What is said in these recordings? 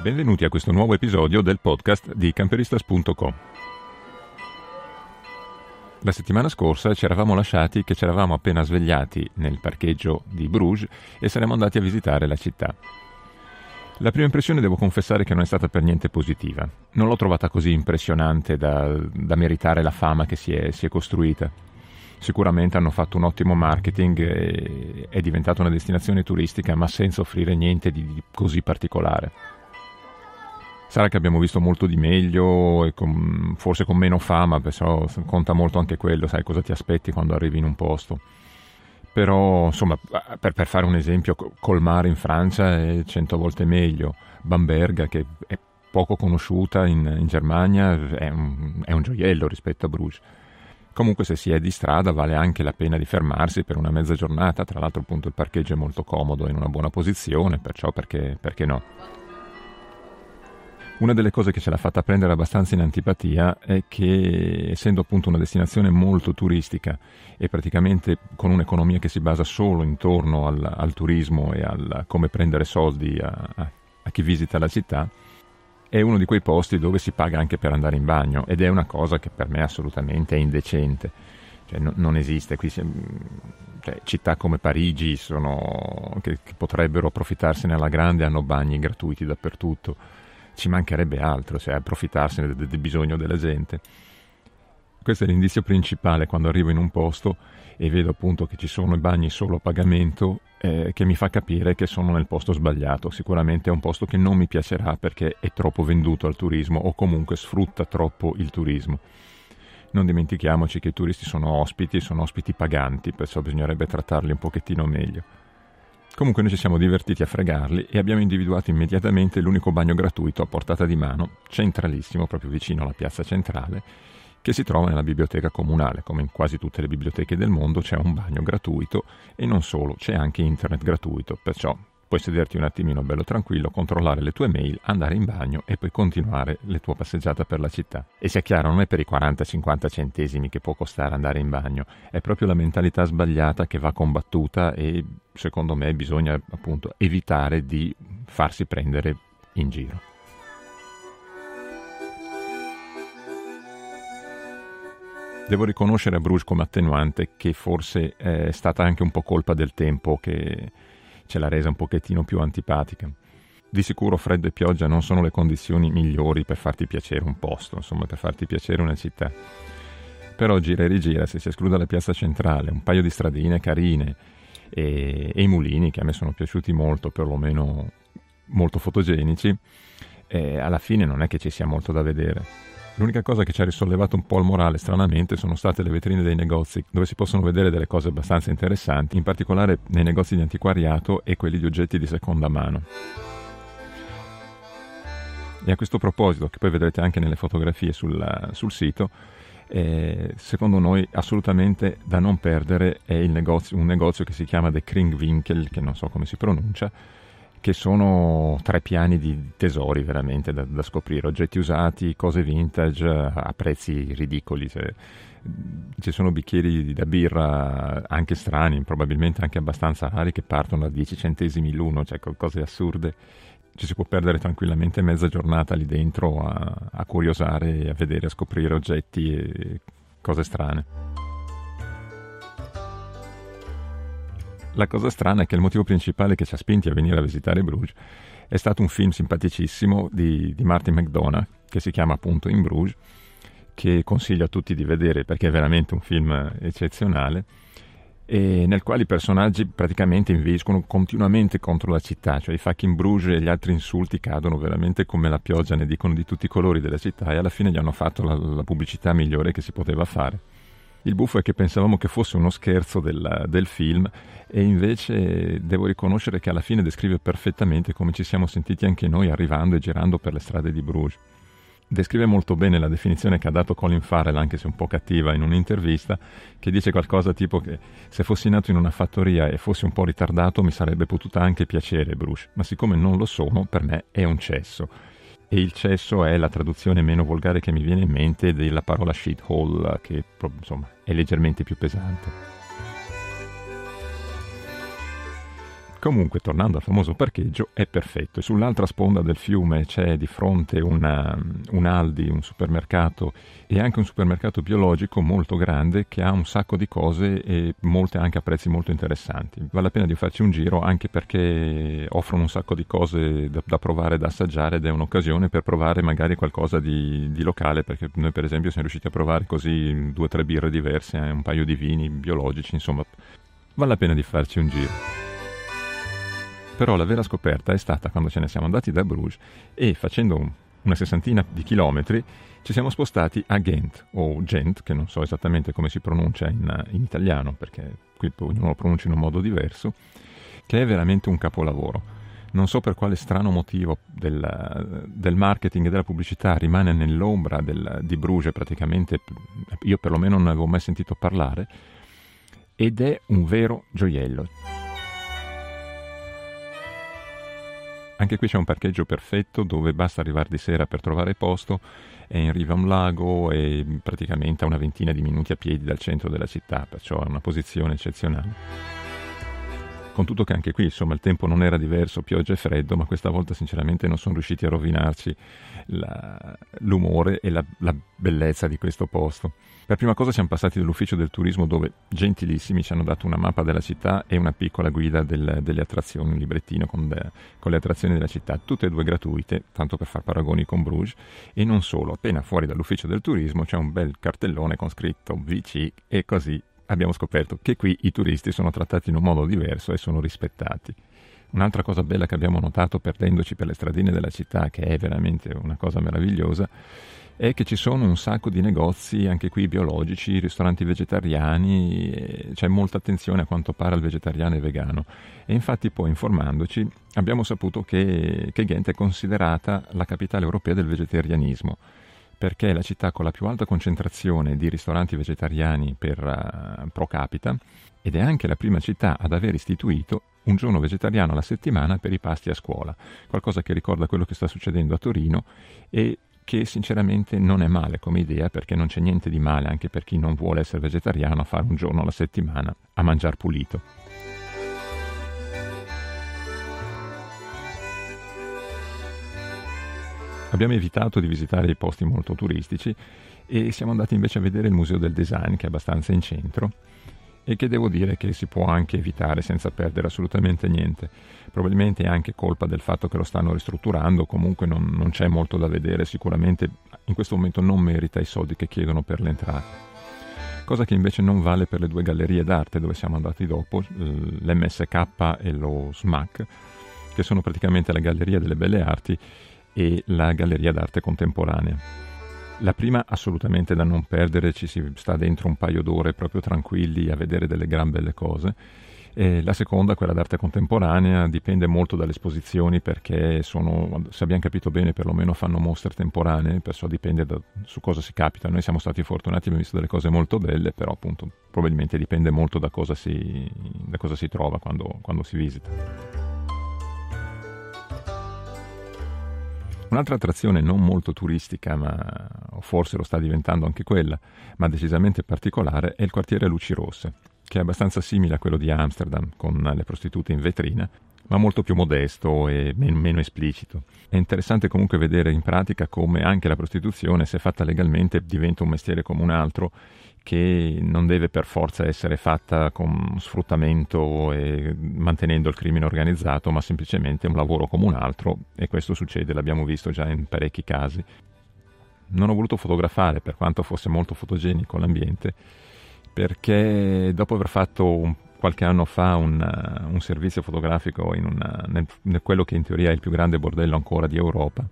Benvenuti a questo nuovo episodio del podcast di camperistas.com. La settimana scorsa ci eravamo lasciati che ci eravamo appena svegliati nel parcheggio di Bruges e saremmo andati a visitare la città. La prima impressione devo confessare che non è stata per niente positiva. Non l'ho trovata così impressionante da, da meritare la fama che si è, si è costruita sicuramente hanno fatto un ottimo marketing e è diventata una destinazione turistica ma senza offrire niente di, di così particolare. Sarà che abbiamo visto molto di meglio e con, forse con meno fama, però conta molto anche quello, sai cosa ti aspetti quando arrivi in un posto. Però, insomma, per, per fare un esempio, Colmar in Francia è cento volte meglio, Bamberga, che è poco conosciuta in, in Germania, è un, è un gioiello rispetto a Bruges. Comunque se si è di strada vale anche la pena di fermarsi per una mezza giornata, tra l'altro appunto il parcheggio è molto comodo, in una buona posizione, perciò perché, perché no? Una delle cose che ce l'ha fatta prendere abbastanza in antipatia è che, essendo appunto una destinazione molto turistica e praticamente con un'economia che si basa solo intorno al, al turismo e a come prendere soldi a, a, a chi visita la città, è uno di quei posti dove si paga anche per andare in bagno ed è una cosa che per me assolutamente è indecente. Cioè, no, non esiste. Qui si, cioè, città come Parigi sono, che, che, potrebbero approfittarsene alla grande hanno bagni gratuiti dappertutto. Ci mancherebbe altro, cioè approfittarsene del, del bisogno della gente. Questo è l'indizio principale quando arrivo in un posto e vedo appunto che ci sono i bagni solo a pagamento eh, che mi fa capire che sono nel posto sbagliato. Sicuramente è un posto che non mi piacerà perché è troppo venduto al turismo o comunque sfrutta troppo il turismo. Non dimentichiamoci che i turisti sono ospiti, sono ospiti paganti, perciò bisognerebbe trattarli un pochettino meglio. Comunque noi ci siamo divertiti a fregarli e abbiamo individuato immediatamente l'unico bagno gratuito a portata di mano, centralissimo, proprio vicino alla piazza centrale, che si trova nella biblioteca comunale. Come in quasi tutte le biblioteche del mondo c'è un bagno gratuito e non solo, c'è anche internet gratuito, perciò puoi sederti un attimino bello tranquillo, controllare le tue mail, andare in bagno e poi continuare le tue passeggiate per la città. E sia chiaro, non è per i 40-50 centesimi che può costare andare in bagno, è proprio la mentalità sbagliata che va combattuta e secondo me bisogna appunto evitare di farsi prendere in giro. Devo riconoscere a Bruges come attenuante che forse è stata anche un po' colpa del tempo che ce l'ha resa un pochettino più antipatica. Di sicuro freddo e pioggia non sono le condizioni migliori per farti piacere un posto, insomma per farti piacere una città. Però gira e rigira, se si esclude la piazza centrale, un paio di stradine carine e, e i mulini che a me sono piaciuti molto, perlomeno molto fotogenici, e alla fine non è che ci sia molto da vedere. L'unica cosa che ci ha risollevato un po' il morale, stranamente, sono state le vetrine dei negozi, dove si possono vedere delle cose abbastanza interessanti, in particolare nei negozi di antiquariato e quelli di oggetti di seconda mano. E a questo proposito, che poi vedrete anche nelle fotografie sul, sul sito, eh, secondo noi assolutamente da non perdere è negozio, un negozio che si chiama The Kringwinkel, che non so come si pronuncia, che sono tre piani di tesori veramente da, da, scoprire, oggetti usati, cose vintage a prezzi ridicoli. Cioè, ci sono bicchieri da birra anche strani, probabilmente anche abbastanza rari, che partono da 10 centesimi l'uno, cioè cose assurde. Ci si può perdere tranquillamente mezza giornata lì dentro a, a curiosare, a vedere, a scoprire oggetti e cose strane. La cosa strana è che il motivo principale che ci ha spinti a venire a visitare Bruges è stato un film simpaticissimo di, di Martin McDonough che si chiama appunto In Bruges, che consiglio a tutti di vedere perché è veramente un film eccezionale e nel quale i personaggi praticamente inveiscono continuamente contro la città, cioè i fucking Bruges e gli altri insulti cadono veramente come la pioggia, ne dicono di tutti i colori della città e alla fine gli hanno fatto la, la pubblicità migliore che si poteva fare. Il buffo è che pensavamo che fosse uno scherzo del, del, film e invece devo riconoscere che alla fine descrive perfettamente come ci siamo sentiti anche noi arrivando e girando per le strade di Bruges. Descrive molto bene la definizione che ha dato Colin Farrell, anche se un po' cattiva, in un'intervista, che dice qualcosa tipo che se fossi nato in una fattoria e fossi un po' ritardato mi sarebbe potuta anche piacere Bruges, ma siccome non lo sono, per me è un cesso e il cesso è la traduzione meno volgare che mi viene in mente della parola shithole, che insomma è leggermente più pesante. Comunque, tornando al famoso parcheggio, è perfetto. Sull'altra sponda del fiume c'è di fronte una, un Aldi, un supermercato e anche un supermercato biologico molto grande che ha un sacco di cose e molte anche a prezzi molto interessanti. Vale la pena di farci un giro anche perché offrono un sacco di cose da, da provare, da assaggiare ed è un'occasione per provare magari qualcosa di, di, locale perché noi per esempio siamo riusciti a provare così due o tre birre diverse, eh, un paio di vini biologici, insomma vale la pena di farci un giro. Però la vera scoperta è stata quando ce ne siamo andati da Bruges e facendo una sessantina di chilometri ci siamo spostati a Ghent o Gent, che non so esattamente come si pronuncia in, in italiano perché qui ognuno lo pronuncia in un modo diverso, che è veramente un capolavoro. Non so per quale strano motivo del, del marketing e della pubblicità rimane nell'ombra del, di Bruges praticamente, io perlomeno non ne avevo mai sentito parlare, ed è un vero gioiello. Anche qui c'è un parcheggio perfetto dove basta arrivare di sera per trovare posto, è in riva a un lago e praticamente a una ventina di minuti a piedi dal centro della città, perciò è una posizione eccezionale. Con tutto che anche qui, insomma, il tempo non era diverso, pioggia e freddo, ma questa volta sinceramente non sono riusciti a rovinarci la, l'umore e la, la bellezza di questo posto. Per prima cosa siamo passati dall'ufficio del turismo dove gentilissimi ci hanno dato una mappa della città e una piccola guida del, delle attrazioni, un librettino con, de, con, le attrazioni della città, tutte e due gratuite, tanto per far paragoni con Bruges, e non solo, appena fuori dall'ufficio del turismo c'è un bel cartellone con scritto VC e così abbiamo scoperto che qui i turisti sono trattati in un modo diverso e sono rispettati. Un'altra cosa bella che abbiamo notato perdendoci per le stradine della città, che è veramente una cosa meravigliosa, è che ci sono un sacco di negozi, anche qui biologici, ristoranti vegetariani, c'è molta attenzione a quanto pare al vegetariano e vegano. E infatti poi informandoci abbiamo saputo che, che Ghent è considerata la capitale europea del vegetarianismo perché è la città con la più alta concentrazione di ristoranti vegetariani per uh, pro capita ed è anche la prima città ad aver istituito un giorno vegetariano alla settimana per i pasti a scuola, qualcosa che ricorda quello che sta succedendo a Torino e che sinceramente non è male come idea perché non c'è niente di male anche per chi non vuole essere vegetariano a fare un giorno alla settimana a mangiare pulito. Abbiamo evitato di visitare i posti molto turistici e siamo andati invece a vedere il Museo del Design che è abbastanza in centro e che devo dire che si può anche evitare senza perdere assolutamente niente. Probabilmente è anche colpa del fatto che lo stanno ristrutturando, comunque non, non c'è molto da vedere, sicuramente in questo momento non merita i soldi che chiedono per l'entrata cosa che invece non vale per le due gallerie d'arte dove siamo andati dopo, l'MSK e lo SMAC, che sono praticamente la Galleria delle Belle Arti e la Galleria d'arte contemporanea. La prima assolutamente da non perdere, ci si sta dentro un paio d'ore proprio tranquilli a vedere delle gran belle cose. E la seconda, quella d'arte contemporanea, dipende molto dalle esposizioni perché sono, se abbiamo capito bene, perlomeno fanno mostre temporanee, perciò dipende da, su cosa si capita. Noi siamo stati fortunati, abbiamo visto delle cose molto belle, però appunto probabilmente dipende molto da cosa si, da cosa si trova quando, quando si visita. Un'altra attrazione non molto turistica, ma forse lo sta diventando anche quella, ma decisamente particolare, è il quartiere Luci Rosse, che è abbastanza simile a quello di Amsterdam, con le prostitute in vetrina, ma molto più modesto e men- meno esplicito. È interessante comunque vedere in pratica come anche la prostituzione, se fatta legalmente, diventa un mestiere come un altro che non deve per forza essere fatta con sfruttamento e mantenendo il crimine organizzato, ma semplicemente un lavoro come un altro e questo succede, l'abbiamo visto già in parecchi casi. Non ho voluto fotografare per quanto fosse molto fotogenico l'ambiente, perché dopo aver fatto un, qualche anno fa un, un servizio fotografico in, una, nel, nel quello che in teoria è il più grande bordello ancora di Europa,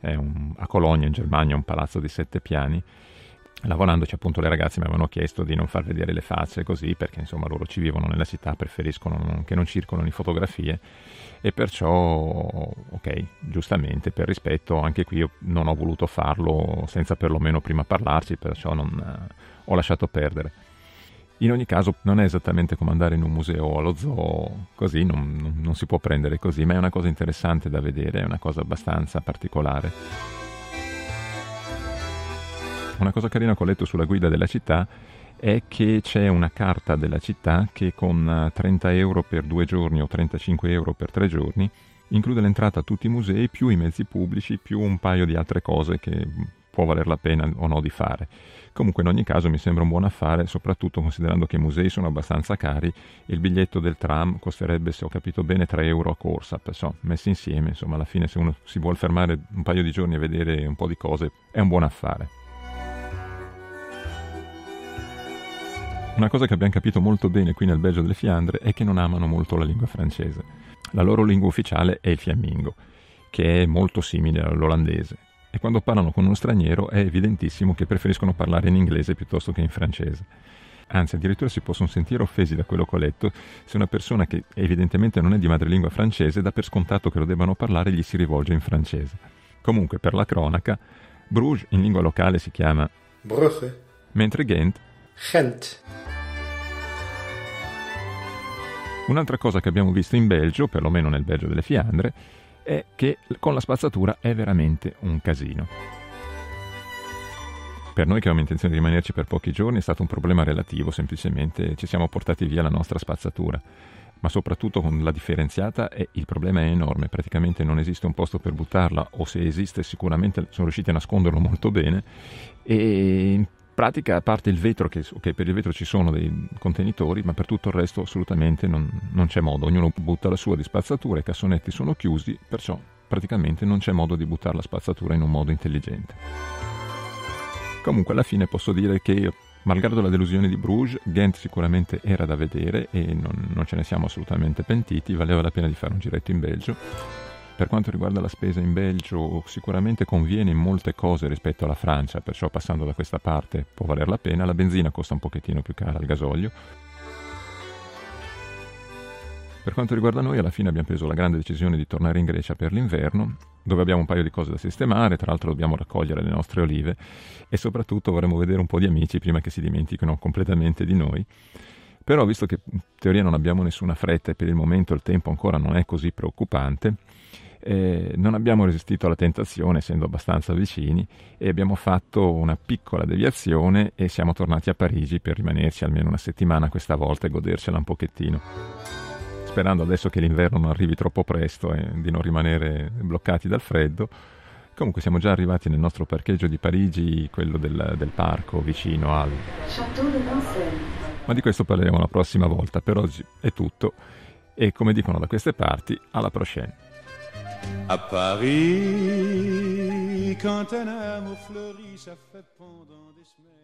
un, a Colonia in Germania, un palazzo di sette piani, lavorandoci appunto le ragazze mi avevano chiesto di non far vedere le facce così perché insomma loro ci vivono nella città, preferiscono che non circolano in fotografie e perciò ok, giustamente per rispetto anche qui io non ho voluto farlo senza perlomeno prima parlarci, perciò non, eh, ho lasciato perdere. In ogni caso non è esattamente come andare in un museo o allo zoo, così non, non, non si può prendere così, ma è una cosa interessante da vedere, è una cosa abbastanza particolare. Una cosa carina che ho letto sulla guida della città è che c'è una carta della città che con 30 eh, euro per due giorni o 35 euro per tre giorni include l'entrata a tutti i musei più i mezzi pubblici più un paio di altre cose che può valer la pena o no di fare. Comunque in ogni caso mi sembra un buon affare, soprattutto considerando che i musei sono abbastanza cari e il biglietto del tram costerebbe, se ho capito bene, 3 euro a corsa. Perciò, messi insieme, insomma, alla fine se uno si vuole fermare un paio di giorni a vedere un po' di cose, è un buon affare. Una cosa che abbiamo capito molto bene qui nel Belgio delle Fiandre è che non amano molto la lingua francese. La loro lingua ufficiale è il fiammingo, che è molto simile all'olandese e quando parlano con uno straniero è evidentissimo che preferiscono parlare in inglese piuttosto che in francese. Anzi, addirittura si possono sentire offesi da quello che ho letto se una persona che evidentemente non è di madrelingua francese dà per scontato che lo debbano parlare e gli si rivolge in francese. Comunque, per la cronaca, Bruges in lingua locale si chiama Brugge, mentre Ghent Gent. Un'altra cosa che abbiamo visto in Belgio, perlomeno nel Belgio delle Fiandre, è che con la spazzatura è veramente un casino. Per noi che avevamo intenzione di rimanerci per pochi giorni è stato un problema relativo, semplicemente ci siamo portati via la nostra spazzatura, ma soprattutto con la differenziata è, il problema è enorme, praticamente non esiste un posto per buttarla o se esiste sicuramente sono riusciti a nasconderlo molto bene e pratica, a parte il vetro, che okay, per il vetro ci sono dei contenitori, ma per tutto il resto assolutamente non, non c'è modo. Ognuno butta la sua di spazzatura, i cassonetti sono chiusi, perciò praticamente non c'è modo di buttare la spazzatura in un modo intelligente. Comunque alla fine posso dire che, malgrado la delusione di Bruges, Ghent sicuramente era da vedere e non, non ce ne siamo assolutamente pentiti, valeva la pena di fare un giretto in Belgio per quanto riguarda la spesa in Belgio, sicuramente conviene in molte cose rispetto alla Francia, perciò passando da questa parte può valer la pena. La benzina costa un pochettino più cara al gasolio. Per quanto riguarda noi, alla fine abbiamo preso la grande decisione di tornare in Grecia per l'inverno, dove abbiamo un paio di cose da sistemare, tra l'altro dobbiamo raccogliere le nostre olive e soprattutto vorremmo vedere un po' di amici prima che si dimentichino completamente di noi. Però visto che in teoria non abbiamo nessuna fretta e per il momento il tempo ancora non è così preoccupante, eh, non abbiamo resistito alla tentazione, essendo abbastanza vicini, e abbiamo fatto una piccola deviazione e siamo tornati a Parigi per rimanerci almeno una settimana questa volta e godercela un pochettino. Sperando adesso che l'inverno non arrivi troppo presto e di non rimanere bloccati dal freddo. Comunque siamo già arrivati nel nostro parcheggio di Parigi, quello del, del parco vicino al... Chateau de Vincennes. Ma di questo parleremo la prossima volta. Per oggi è tutto e come dicono da queste parti, alla prochaine. À Paris, quand un amour fleurit, ça fait pendant des semaines.